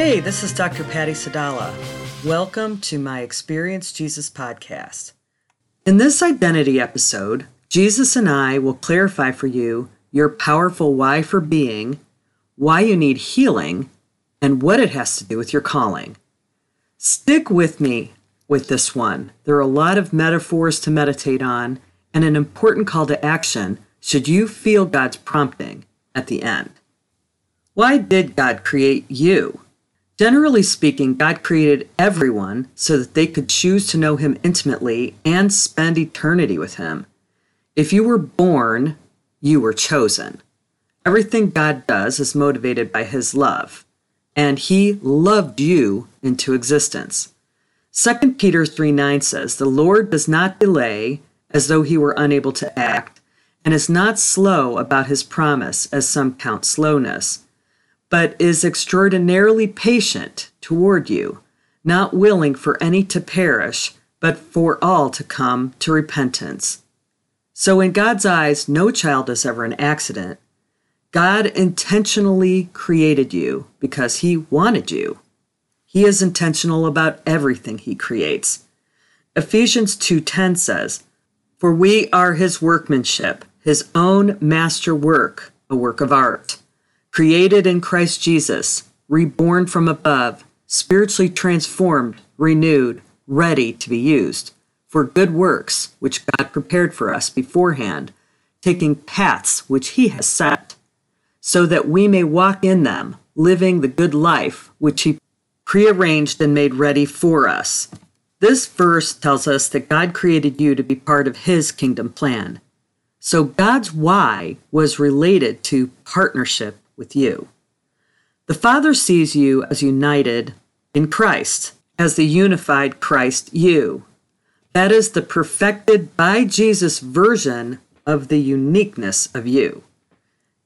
Hey, this is Dr. Patty Sadallah. Welcome to my Experience Jesus podcast. In this identity episode, Jesus and I will clarify for you your powerful why for being, why you need healing, and what it has to do with your calling. Stick with me with this one. There are a lot of metaphors to meditate on and an important call to action should you feel God's prompting at the end. Why did God create you? Generally speaking, God created everyone so that they could choose to know Him intimately and spend eternity with Him. If you were born, you were chosen. Everything God does is motivated by His love, and He loved you into existence. 2 Peter 3 9 says, The Lord does not delay as though He were unable to act, and is not slow about His promise, as some count slowness but is extraordinarily patient toward you, not willing for any to perish, but for all to come to repentance. So, in God's eyes, no child is ever an accident. God intentionally created you because He wanted you. He is intentional about everything He creates. Ephesians 2:10 says, "For we are His workmanship, His own master work, a work of art." Created in Christ Jesus, reborn from above, spiritually transformed, renewed, ready to be used for good works which God prepared for us beforehand, taking paths which He has set, so that we may walk in them, living the good life which He prearranged and made ready for us. This verse tells us that God created you to be part of His kingdom plan. So God's why was related to partnership with you. The Father sees you as united in Christ, as the unified Christ you. That is the perfected by Jesus version of the uniqueness of you.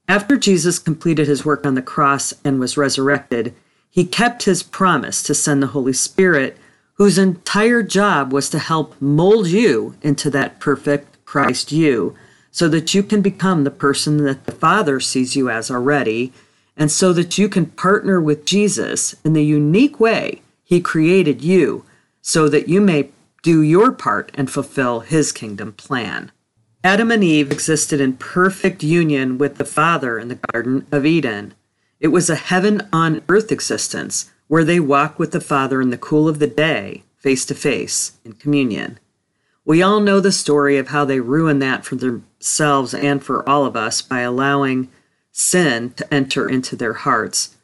After Jesus completed his work on the cross and was resurrected, he kept his promise to send the Holy Spirit, whose entire job was to help mold you into that perfect Christ you so that you can become the person that the Father sees you as already, and so that you can partner with Jesus in the unique way He created you, so that you may do your part and fulfill His kingdom plan. Adam and Eve existed in perfect union with the Father in the Garden of Eden. It was a heaven on earth existence where they walked with the Father in the cool of the day, face to face, in communion. We all know the story of how they ruined that for themselves and for all of us by allowing sin to enter into their hearts.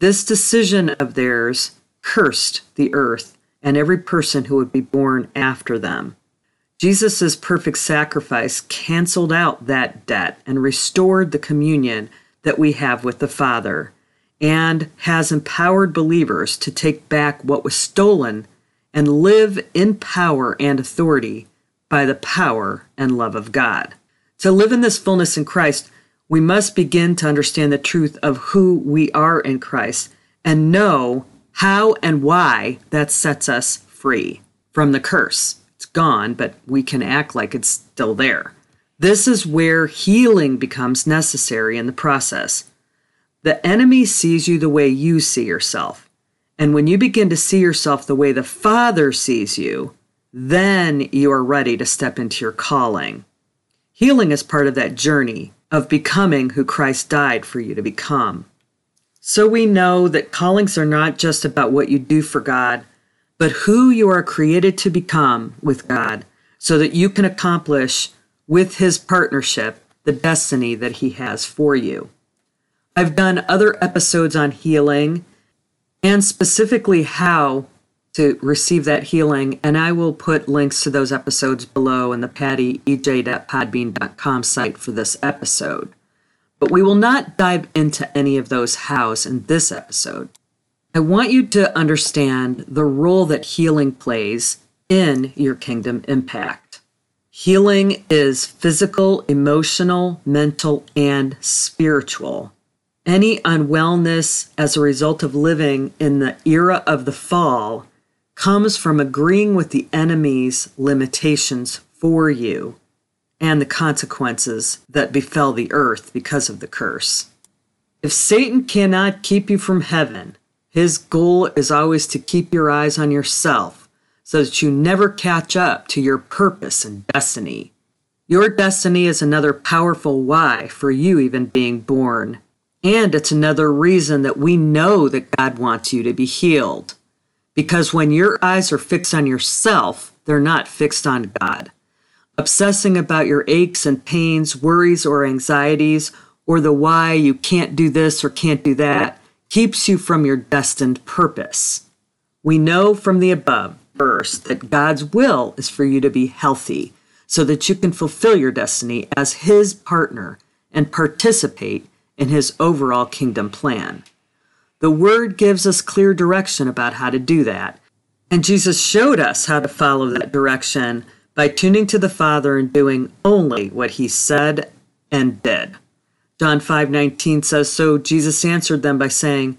This decision of theirs cursed the earth and every person who would be born after them. Jesus' perfect sacrifice canceled out that debt and restored the communion that we have with the Father and has empowered believers to take back what was stolen and live in power and authority by the power and love of God. To live in this fullness in Christ, we must begin to understand the truth of who we are in Christ and know how and why that sets us free from the curse. It's gone, but we can act like it's still there. This is where healing becomes necessary in the process. The enemy sees you the way you see yourself. And when you begin to see yourself the way the Father sees you, then you are ready to step into your calling. Healing is part of that journey of becoming who Christ died for you to become. So we know that callings are not just about what you do for God, but who you are created to become with God so that you can accomplish with His partnership the destiny that He has for you. I've done other episodes on healing and specifically how to receive that healing. And I will put links to those episodes below in the pattyej.podbean.com site for this episode. But we will not dive into any of those hows in this episode. I want you to understand the role that healing plays in your kingdom impact. Healing is physical, emotional, mental, and spiritual. Any unwellness as a result of living in the era of the fall comes from agreeing with the enemy's limitations for you and the consequences that befell the earth because of the curse. If Satan cannot keep you from heaven, His goal is always to keep your eyes on yourself so that you never catch up to your purpose and destiny. Your destiny is another powerful why for you even being born. And it's another reason that we know that God wants you to be healed. Because when your eyes are fixed on yourself, they're not fixed on God. Obsessing about your aches and pains, worries, or anxieties, or the why you can't do this or can't do that, keeps you from your destined purpose. We know from the above verse that God's will is for you to be healthy so that you can fulfill your destiny as His partner and participate in His overall kingdom plan. The Word gives us clear direction about how to do that, and Jesus showed us how to follow that direction by tuning to the Father and doing only what He said and did. John 5:19 says so Jesus answered them by saying,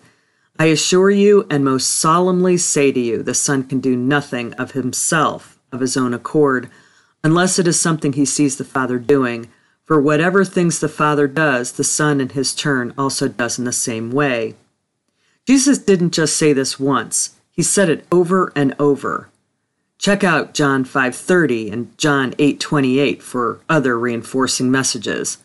I assure you and most solemnly say to you, the Son can do nothing of himself, of his own accord, unless it is something he sees the Father doing. For whatever things the Father does, the Son in his turn also does in the same way. Jesus didn't just say this once, he said it over and over. Check out John 5:30 and John 8:28 for other reinforcing messages.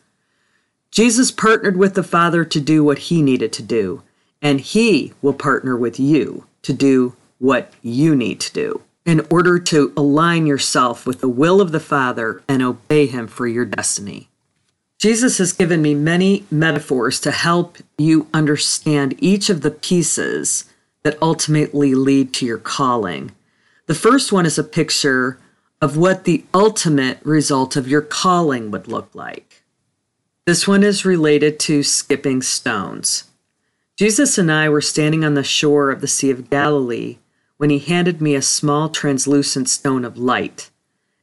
Jesus partnered with the Father to do what he needed to do and He will partner with you to do what you need to do in order to align yourself with the will of the Father and obey Him for your destiny. Jesus has given me many metaphors to help you understand each of the pieces that ultimately lead to your calling. The first one is a picture of what the ultimate result of your calling would look like. This one is related to skipping stones. Jesus and I were standing on the shore of the Sea of Galilee when he handed me a small translucent stone of light.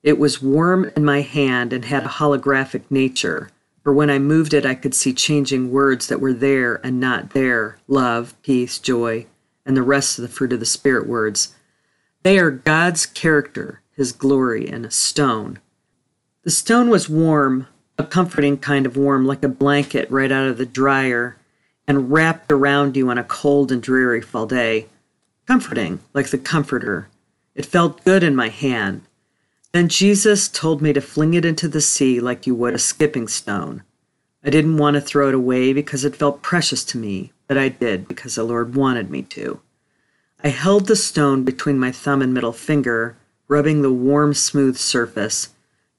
It was warm in my hand and had a holographic nature, for when I moved it, I could see changing words that were there and not there love, peace, joy, and the rest of the fruit of the Spirit words. They are God's character, His glory, in a stone. The stone was warm, a comforting kind of warm, like a blanket right out of the dryer and wrapped around you on a cold and dreary fall day. Comforting, like the Comforter. It felt good in my hand. Then Jesus told me to fling it into the sea like you would a skipping stone. I didn't want to throw it away because it felt precious to me, but I did because the Lord wanted me to. I held the stone between my thumb and middle finger, rubbing the warm, smooth surface,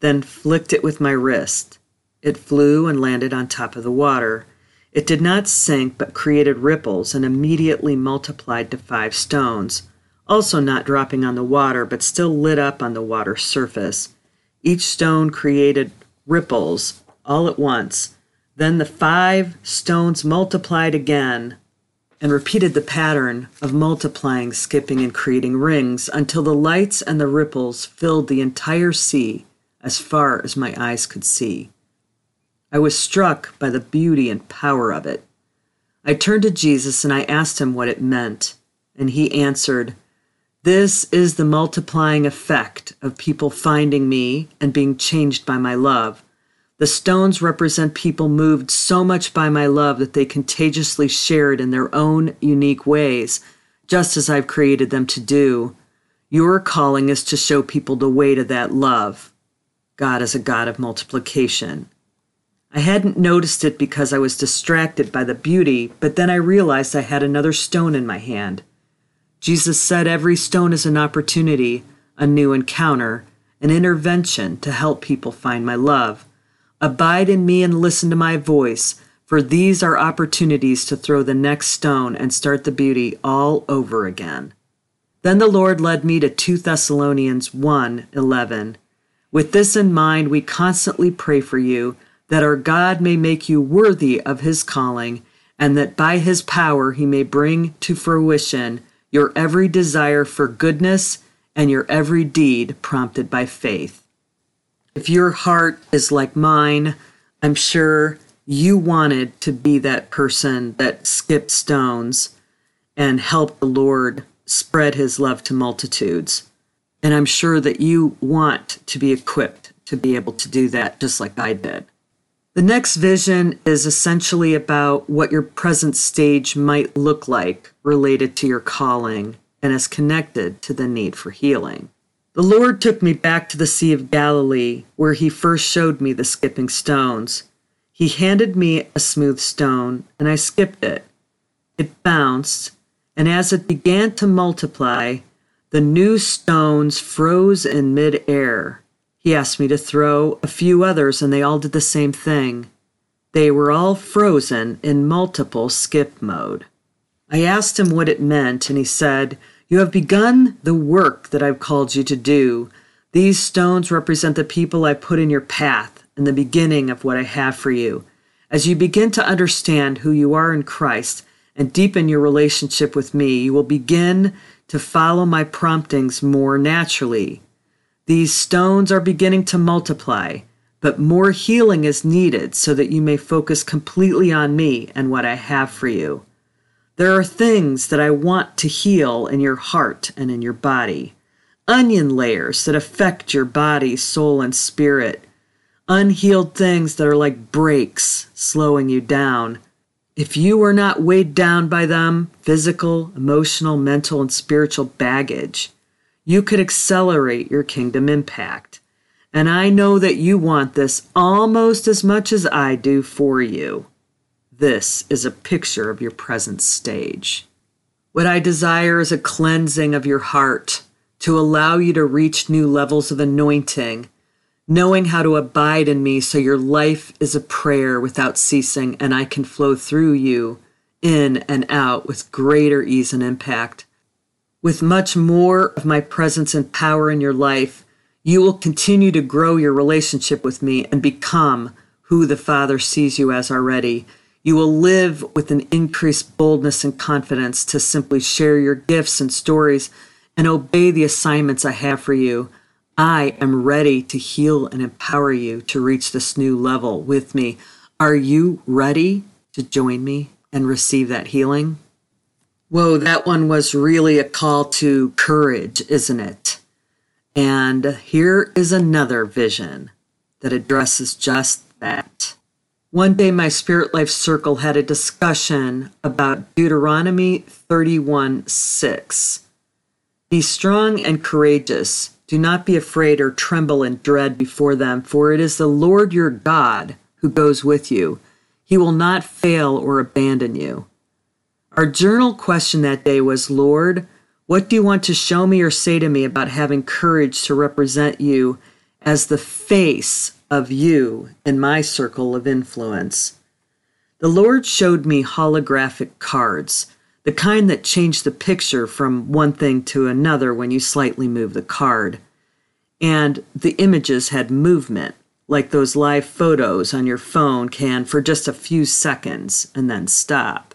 then flicked it with my wrist. It flew and landed on top of the water. It did not sink, but created ripples and immediately multiplied to five stones, also not dropping on the water, but still lit up on the water surface. Each stone created ripples all at once. Then the five stones multiplied again and repeated the pattern of multiplying, skipping, and creating rings until the lights and the ripples filled the entire sea as far as my eyes could see. I was struck by the beauty and power of it. I turned to Jesus and I asked him what it meant, and he answered, This is the multiplying effect of people finding me and being changed by my love. The stones represent people moved so much by my love that they contagiously share it in their own unique ways, just as I've created them to do. Your calling is to show people the way to that love. God is a God of multiplication. I hadn't noticed it because I was distracted by the beauty, but then I realized I had another stone in my hand. Jesus said every stone is an opportunity, a new encounter, an intervention to help people find my love. Abide in me and listen to my voice, for these are opportunities to throw the next stone and start the beauty all over again. Then the Lord led me to 2 Thessalonians 1 11. With this in mind, we constantly pray for you that our God may make you worthy of his calling, and that by his power he may bring to fruition your every desire for goodness and your every deed prompted by faith. If your heart is like mine, I'm sure you wanted to be that person that skipped stones and helped the Lord spread his love to multitudes. And I'm sure that you want to be equipped to be able to do that just like I did. The next vision is essentially about what your present stage might look like related to your calling and is connected to the need for healing. The Lord took me back to the Sea of Galilee, where He first showed me the skipping stones. He handed me a smooth stone, and I skipped it. It bounced, and as it began to multiply, the new stones froze in midair. He asked me to throw a few others, and they all did the same thing. They were all frozen in multiple skip mode. I asked him what it meant, and he said, you have begun the work that I've called you to do. These stones represent the people I put in your path and the beginning of what I have for you. As you begin to understand who you are in Christ and deepen your relationship with me, you will begin to follow my promptings more naturally. These stones are beginning to multiply, but more healing is needed so that you may focus completely on me and what I have for you. There are things that I want to heal in your heart and in your body. Onion layers that affect your body, soul, and spirit. Unhealed things that are like brakes slowing you down. If you are not weighed down by them, physical, emotional, mental, and spiritual baggage, you could accelerate your kingdom impact. And I know that you want this almost as much as I do for you. This is a picture of your present stage. What I desire is a cleansing of your heart to allow you to reach new levels of anointing, knowing how to abide in me so your life is a prayer without ceasing and I can flow through you in and out with greater ease and impact. With much more of my presence and power in your life, you will continue to grow your relationship with me and become who the Father sees you as already you will live with an increased boldness and confidence to simply share your gifts and stories and obey the assignments I have for you. I am ready to heal and empower you to reach this new level with me. Are you ready to join me and receive that healing? Whoa, that one was really a call to courage, isn't it? And here is another vision that addresses just that. One day, my Spirit Life Circle had a discussion about Deuteronomy 31 6. Be strong and courageous. Do not be afraid or tremble in dread before them, for it is the Lord your God who goes with you. He will not fail or abandon you. Our journal question that day was Lord, what do you want to show me or say to me about having courage to represent you as the face of you in my circle of influence. The Lord showed me holographic cards, the kind that change the picture from one thing to another when you slightly move the card. And the images had movement, like those live photos on your phone can for just a few seconds and then stop.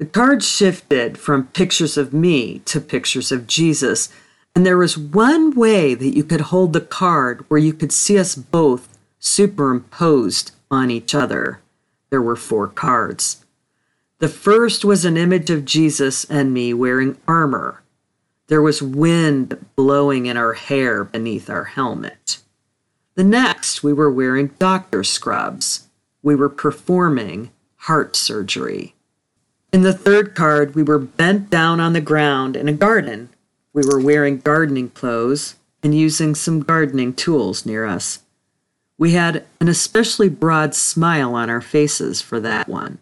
The cards shifted from pictures of me to pictures of Jesus, and there was one way that you could hold the card where you could see us both superimposed on each other. There were four cards. The first was an image of Jesus and me wearing armor. There was wind blowing in our hair beneath our helmet. The next, we were wearing doctor scrubs. We were performing heart surgery. In the third card, we were bent down on the ground in a garden. We were wearing gardening clothes and using some gardening tools near us. We had an especially broad smile on our faces for that one.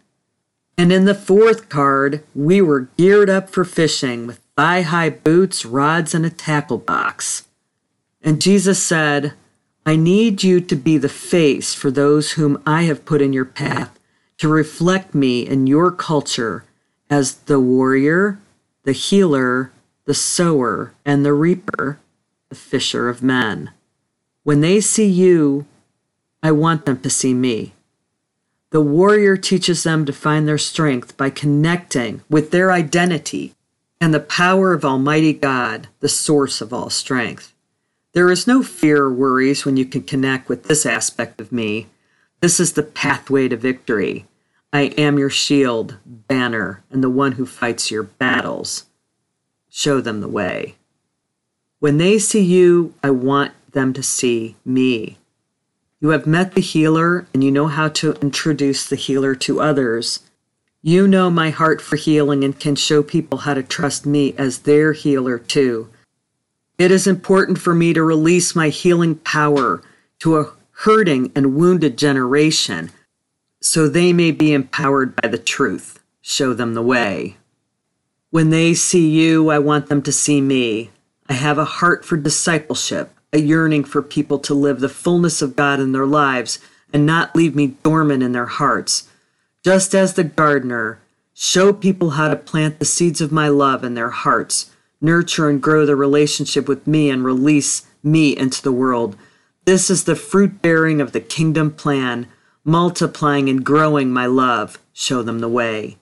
And in the fourth card, we were geared up for fishing with thigh high boots, rods, and a tackle box. And Jesus said, I need you to be the face for those whom I have put in your path to reflect me in your culture as the warrior, the healer, the sower, and the reaper, the fisher of men. When they see you, I want them to see me. The warrior teaches them to find their strength by connecting with their identity and the power of Almighty God, the source of all strength. There is no fear or worries when you can connect with this aspect of me. This is the pathway to victory. I am your shield, banner, and the one who fights your battles. Show them the way. When they see you, I want them to see me. You have met the healer and you know how to introduce the healer to others. You know my heart for healing and can show people how to trust me as their healer too. It is important for me to release my healing power to a hurting and wounded generation so they may be empowered by the truth. Show them the way. When they see you, I want them to see me. I have a heart for discipleship, a yearning for people to live the fullness of God in their lives and not leave me dormant in their hearts. Just as the gardener, show people how to plant the seeds of my love in their hearts, nurture and grow the relationship with me, and release me into the world this is the fruit bearing of the kingdom plan, multiplying and growing my love. Show them the way.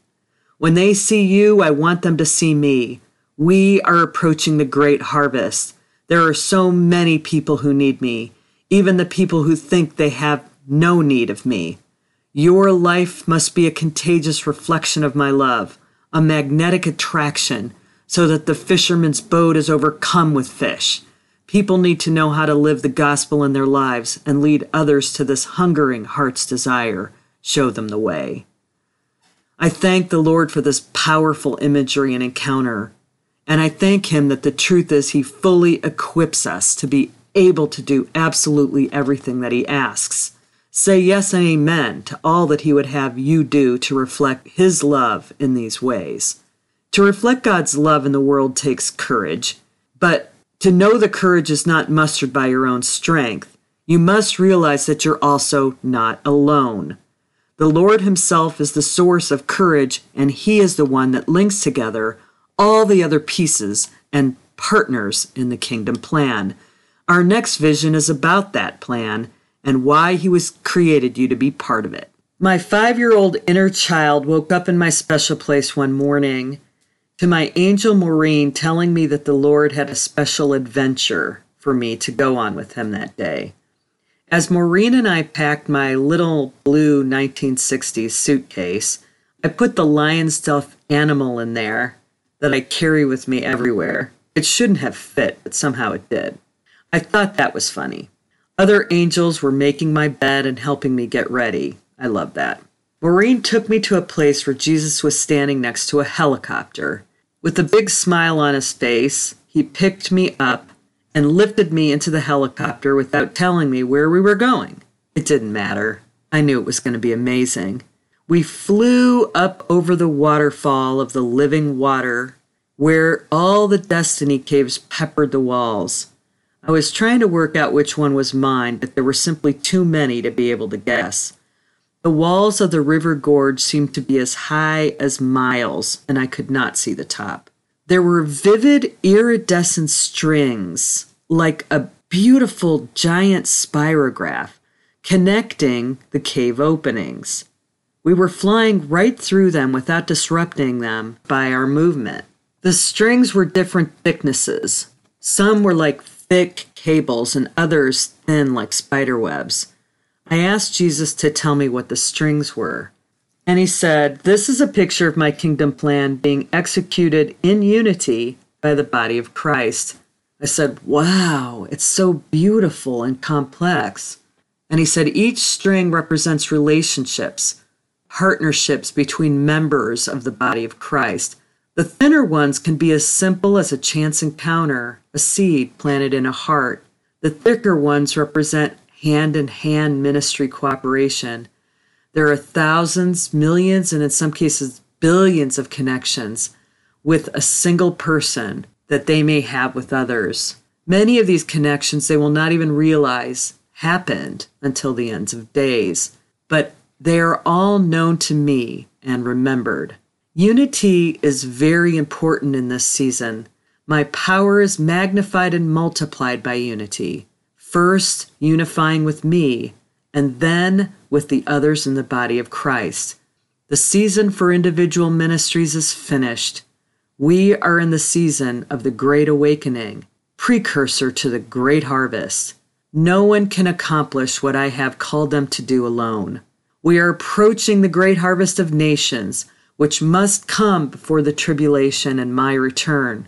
When they see you, I want them to see me. We are approaching the great harvest. There are so many people who need me, even the people who think they have no need of me. Your life must be a contagious reflection of my love, a magnetic attraction, so that the fisherman's boat is overcome with fish. People need to know how to live the gospel in their lives and lead others to this hungering heart's desire. Show them the way. I thank the Lord for this powerful imagery and encounter. And I thank Him that the truth is He fully equips us to be able to do absolutely everything that He asks. Say yes and amen to all that He would have you do to reflect His love in these ways. To reflect God's love in the world takes courage, but to know the courage is not mustered by your own strength, you must realize that you're also not alone. The Lord Himself is the source of courage, and He is the one that links together all the other pieces and partners in the kingdom plan. Our next vision is about that plan and why He was created you to be part of it. My five year old inner child woke up in my special place one morning to my angel Maureen telling me that the Lord had a special adventure for me to go on with him that day. As Maureen and I packed my little blue 1960s suitcase, I put the lion stuffed animal in there that I carry with me everywhere. It shouldn't have fit, but somehow it did. I thought that was funny. Other angels were making my bed and helping me get ready. I love that. Maureen took me to a place where Jesus was standing next to a helicopter. With a big smile on his face, he picked me up and lifted me into the helicopter without telling me where we were going. It didn't matter. I knew it was going to be amazing. We flew up over the waterfall of the living water where all the destiny caves peppered the walls. I was trying to work out which one was mine, but there were simply too many to be able to guess. The walls of the river gorge seemed to be as high as miles, and I could not see the top. There were vivid iridescent strings, like a beautiful giant spirograph, connecting the cave openings. We were flying right through them without disrupting them by our movement. The strings were different thicknesses. Some were like thick cables, and others thin like spider webs. I asked Jesus to tell me what the strings were. And he said, This is a picture of my kingdom plan being executed in unity by the body of Christ. I said, Wow, it's so beautiful and complex. And he said, Each string represents relationships, partnerships between members of the body of Christ. The thinner ones can be as simple as a chance encounter, a seed planted in a heart. The thicker ones represent hand in hand ministry cooperation. There are thousands, millions, and in some cases, billions of connections with a single person that they may have with others. Many of these connections they will not even realize happened until the ends of days, but they are all known to me and remembered. Unity is very important in this season. My power is magnified and multiplied by unity first unifying with me, and then with the others in the body of Christ. The season for individual ministries is finished. We are in the season of the Great Awakening, precursor to the Great Harvest. No one can accomplish what I have called them to do alone. We are approaching the great harvest of nations, which must come before the tribulation and my return.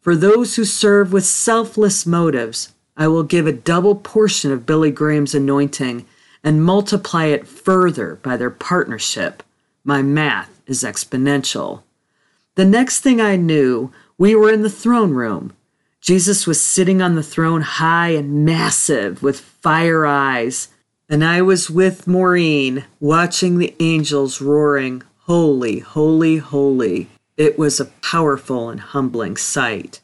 For those who serve with selfless motives, I will give a double portion of Billy Graham's anointing and multiply it further by their partnership, my math is exponential. The next thing I knew, we were in the throne room. Jesus was sitting on the throne high and massive with fire eyes, and I was with Maureen watching the angels roaring, Holy, holy, holy. It was a powerful and humbling sight.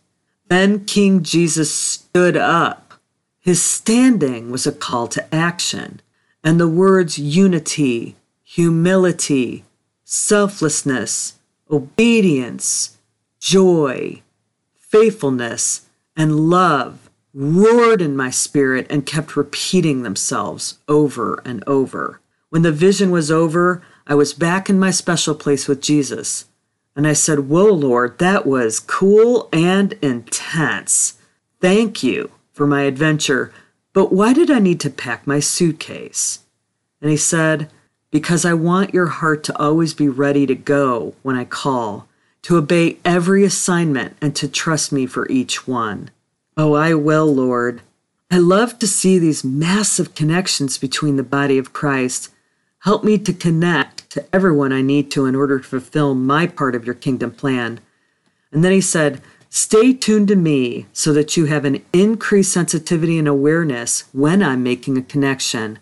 Then King Jesus stood up. His standing was a call to action, and the words unity, humility, selflessness, obedience, joy, faithfulness, and love roared in my spirit and kept repeating themselves over and over. When the vision was over, I was back in my special place with Jesus. And I said, Whoa, Lord, that was cool and intense. Thank you for my adventure, but why did I need to pack my suitcase? And he said, Because I want your heart to always be ready to go when I call, to obey every assignment and to trust me for each one. Oh, I will, Lord. I love to see these massive connections between the body of Christ. Help me to connect to everyone I need to in order to fulfill my part of your kingdom plan. And then he said, Stay tuned to me so that you have an increased sensitivity and awareness when I'm making a connection.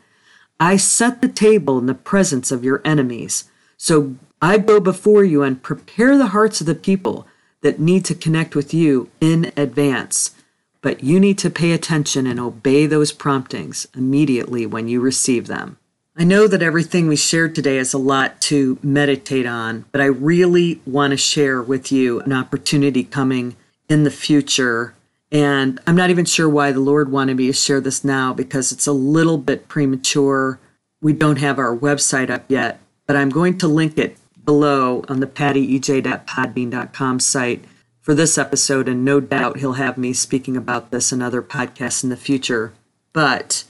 I set the table in the presence of your enemies. So I go before you and prepare the hearts of the people that need to connect with you in advance. But you need to pay attention and obey those promptings immediately when you receive them. I know that everything we shared today is a lot to meditate on, but I really want to share with you an opportunity coming in the future. And I'm not even sure why the Lord wanted me to share this now because it's a little bit premature. We don't have our website up yet, but I'm going to link it below on the pattyej.podbean.com site for this episode. And no doubt he'll have me speaking about this in other podcasts in the future. But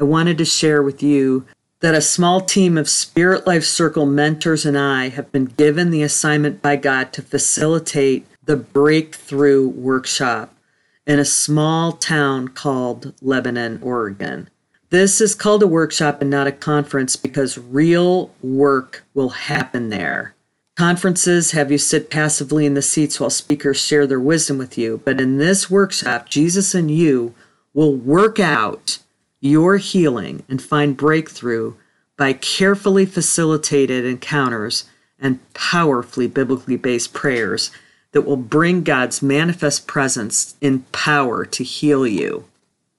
I wanted to share with you that a small team of Spirit Life Circle mentors and I have been given the assignment by God to facilitate the breakthrough workshop in a small town called Lebanon, Oregon. This is called a workshop and not a conference because real work will happen there. Conferences have you sit passively in the seats while speakers share their wisdom with you, but in this workshop, Jesus and you will work out your healing and find breakthrough by carefully facilitated encounters and powerfully biblically based prayers that will bring God's manifest presence in power to heal you.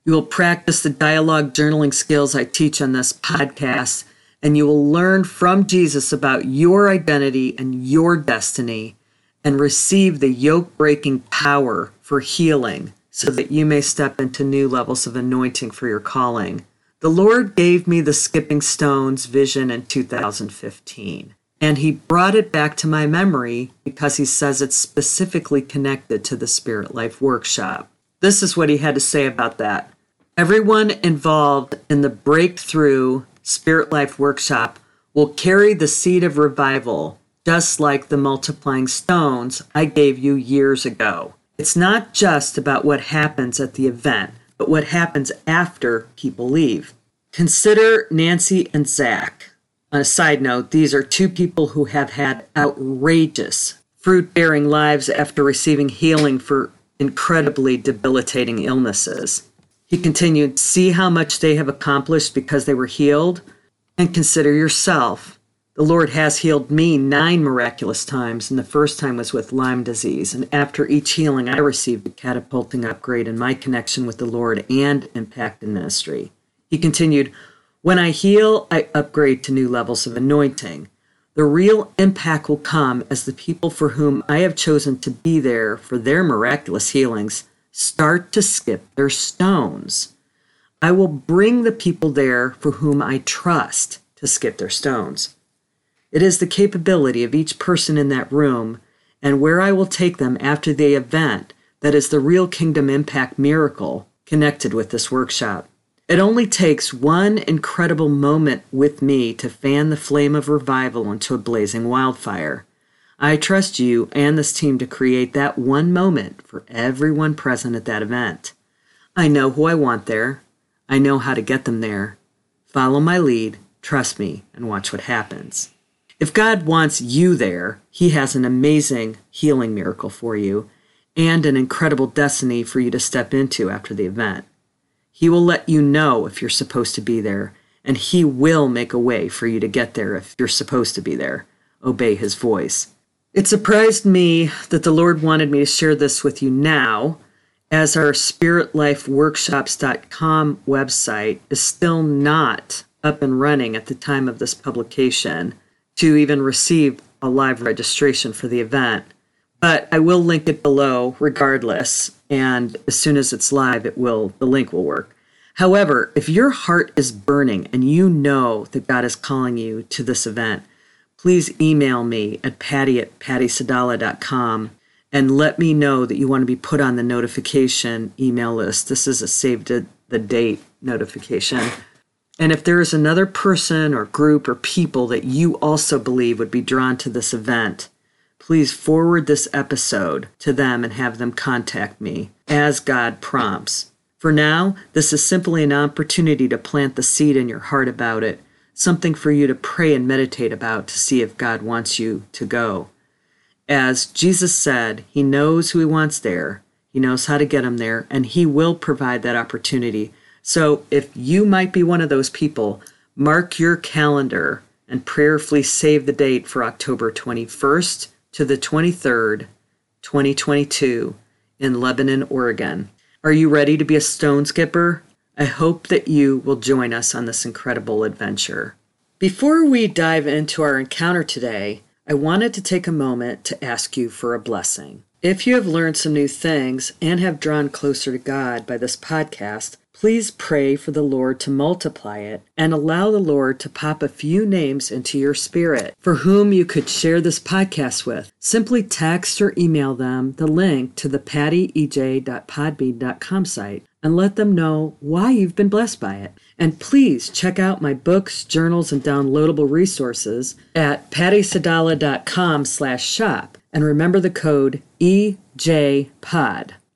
You will practice the dialogue journaling skills I teach on this podcast, and you will learn from Jesus about your identity and your destiny and receive the yoke breaking power for healing so that you may step into new levels of anointing for your calling. The Lord gave me the skipping stones vision in 2015, and He brought it back to my memory because He says it's specifically connected to the Spirit Life Workshop. This is what He had to say about that. Everyone involved in the Breakthrough Spirit Life Workshop will carry the seed of revival, just like the multiplying stones I gave you years ago. It's not just about what happens at the event, but what happens after people leave. Consider Nancy and Zach. On a side note, these are two people who have had outrageous fruit bearing lives after receiving healing for incredibly debilitating illnesses. He continued, See how much they have accomplished because they were healed? And consider yourself. The Lord has healed me nine miraculous times, and the first time was with Lyme disease. And after each healing, I received a catapulting upgrade in my connection with the Lord and impact in ministry. He continued, When I heal, I upgrade to new levels of anointing. The real impact will come as the people for whom I have chosen to be there for their miraculous healings start to skip their stones. I will bring the people there for whom I trust to skip their stones. It is the capability of each person in that room and where I will take them after the event that is the real kingdom impact miracle connected with this workshop. It only takes one incredible moment with me to fan the flame of revival into a blazing wildfire. I trust you and this team to create that one moment for everyone present at that event. I know who I want there. I know how to get them there. Follow my lead, trust me, and watch what happens. If God wants you there, He has an amazing healing miracle for you and an incredible destiny for you to step into after the event. He will let you know if you're supposed to be there, and He will make a way for you to get there if you're supposed to be there. Obey His voice. It surprised me that the Lord wanted me to share this with you now, as our spiritlifeworkshops.com website is still not up and running at the time of this publication to even receive a live registration for the event. But I will link it below regardless, and as soon as it's live, it will the link will work. However, if your heart is burning and you know that God is calling you to this event, please email me at patty at pattysadallah.com and let me know that you want to be put on the notification email list. This is a save the date notification. And if there is another person or group or people that you also believe would be drawn to this event, please forward this episode to them and have them contact me as God prompts. For now, this is simply an opportunity to plant the seed in your heart about it something for you to pray and meditate about to see if God wants you to go. As Jesus said, He knows who He wants there, He knows how to get Him there, and He will provide that opportunity. So if you might be one of those people, mark your calendar and prayerfully save the date for October 21st to the 23rd, 2022, in Lebanon, Oregon. Are you ready to be a stone skipper? I hope that you will join us on this incredible adventure. Before we dive into our encounter today, I wanted to take a moment to ask you for a blessing. If you have learned some new things and have drawn closer to God by this podcast, Please pray for the Lord to multiply it and allow the Lord to pop a few names into your spirit for whom you could share this podcast with. Simply text or email them the link to the pattyej.podbean.com site and let them know why you've been blessed by it. And please check out my books, journals, and downloadable resources at pattysadallah.com slash shop. And remember the code EJPOD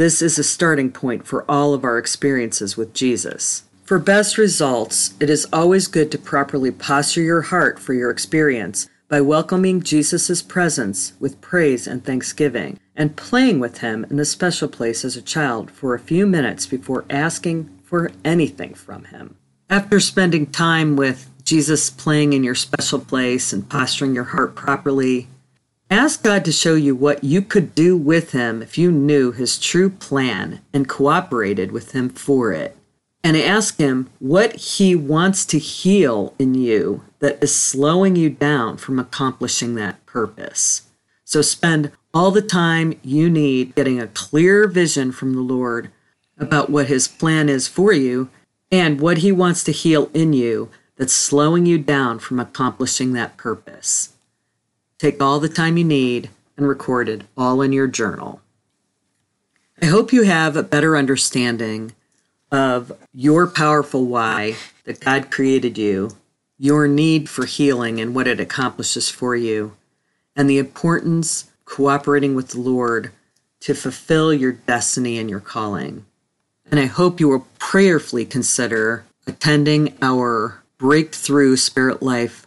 This is a starting point for all of our experiences with Jesus. For best results, it is always good to properly posture your heart for your experience by welcoming Jesus' presence with praise and thanksgiving and playing with him in the special place as a child for a few minutes before asking for anything from him. After spending time with Jesus playing in your special place and posturing your heart properly, Ask God to show you what you could do with Him if you knew His true plan and cooperated with Him for it. And ask Him what He wants to heal in you that is slowing you down from accomplishing that purpose. So spend all the time you need getting a clear vision from the Lord about what His plan is for you and what He wants to heal in you that's slowing you down from accomplishing that purpose. Take all the time you need and record it all in your journal. I hope you have a better understanding of your powerful why that God created you, your need for healing and what it accomplishes for you, and the importance cooperating with the Lord to fulfill your destiny and your calling. And I hope you will prayerfully consider attending our Breakthrough Spirit Life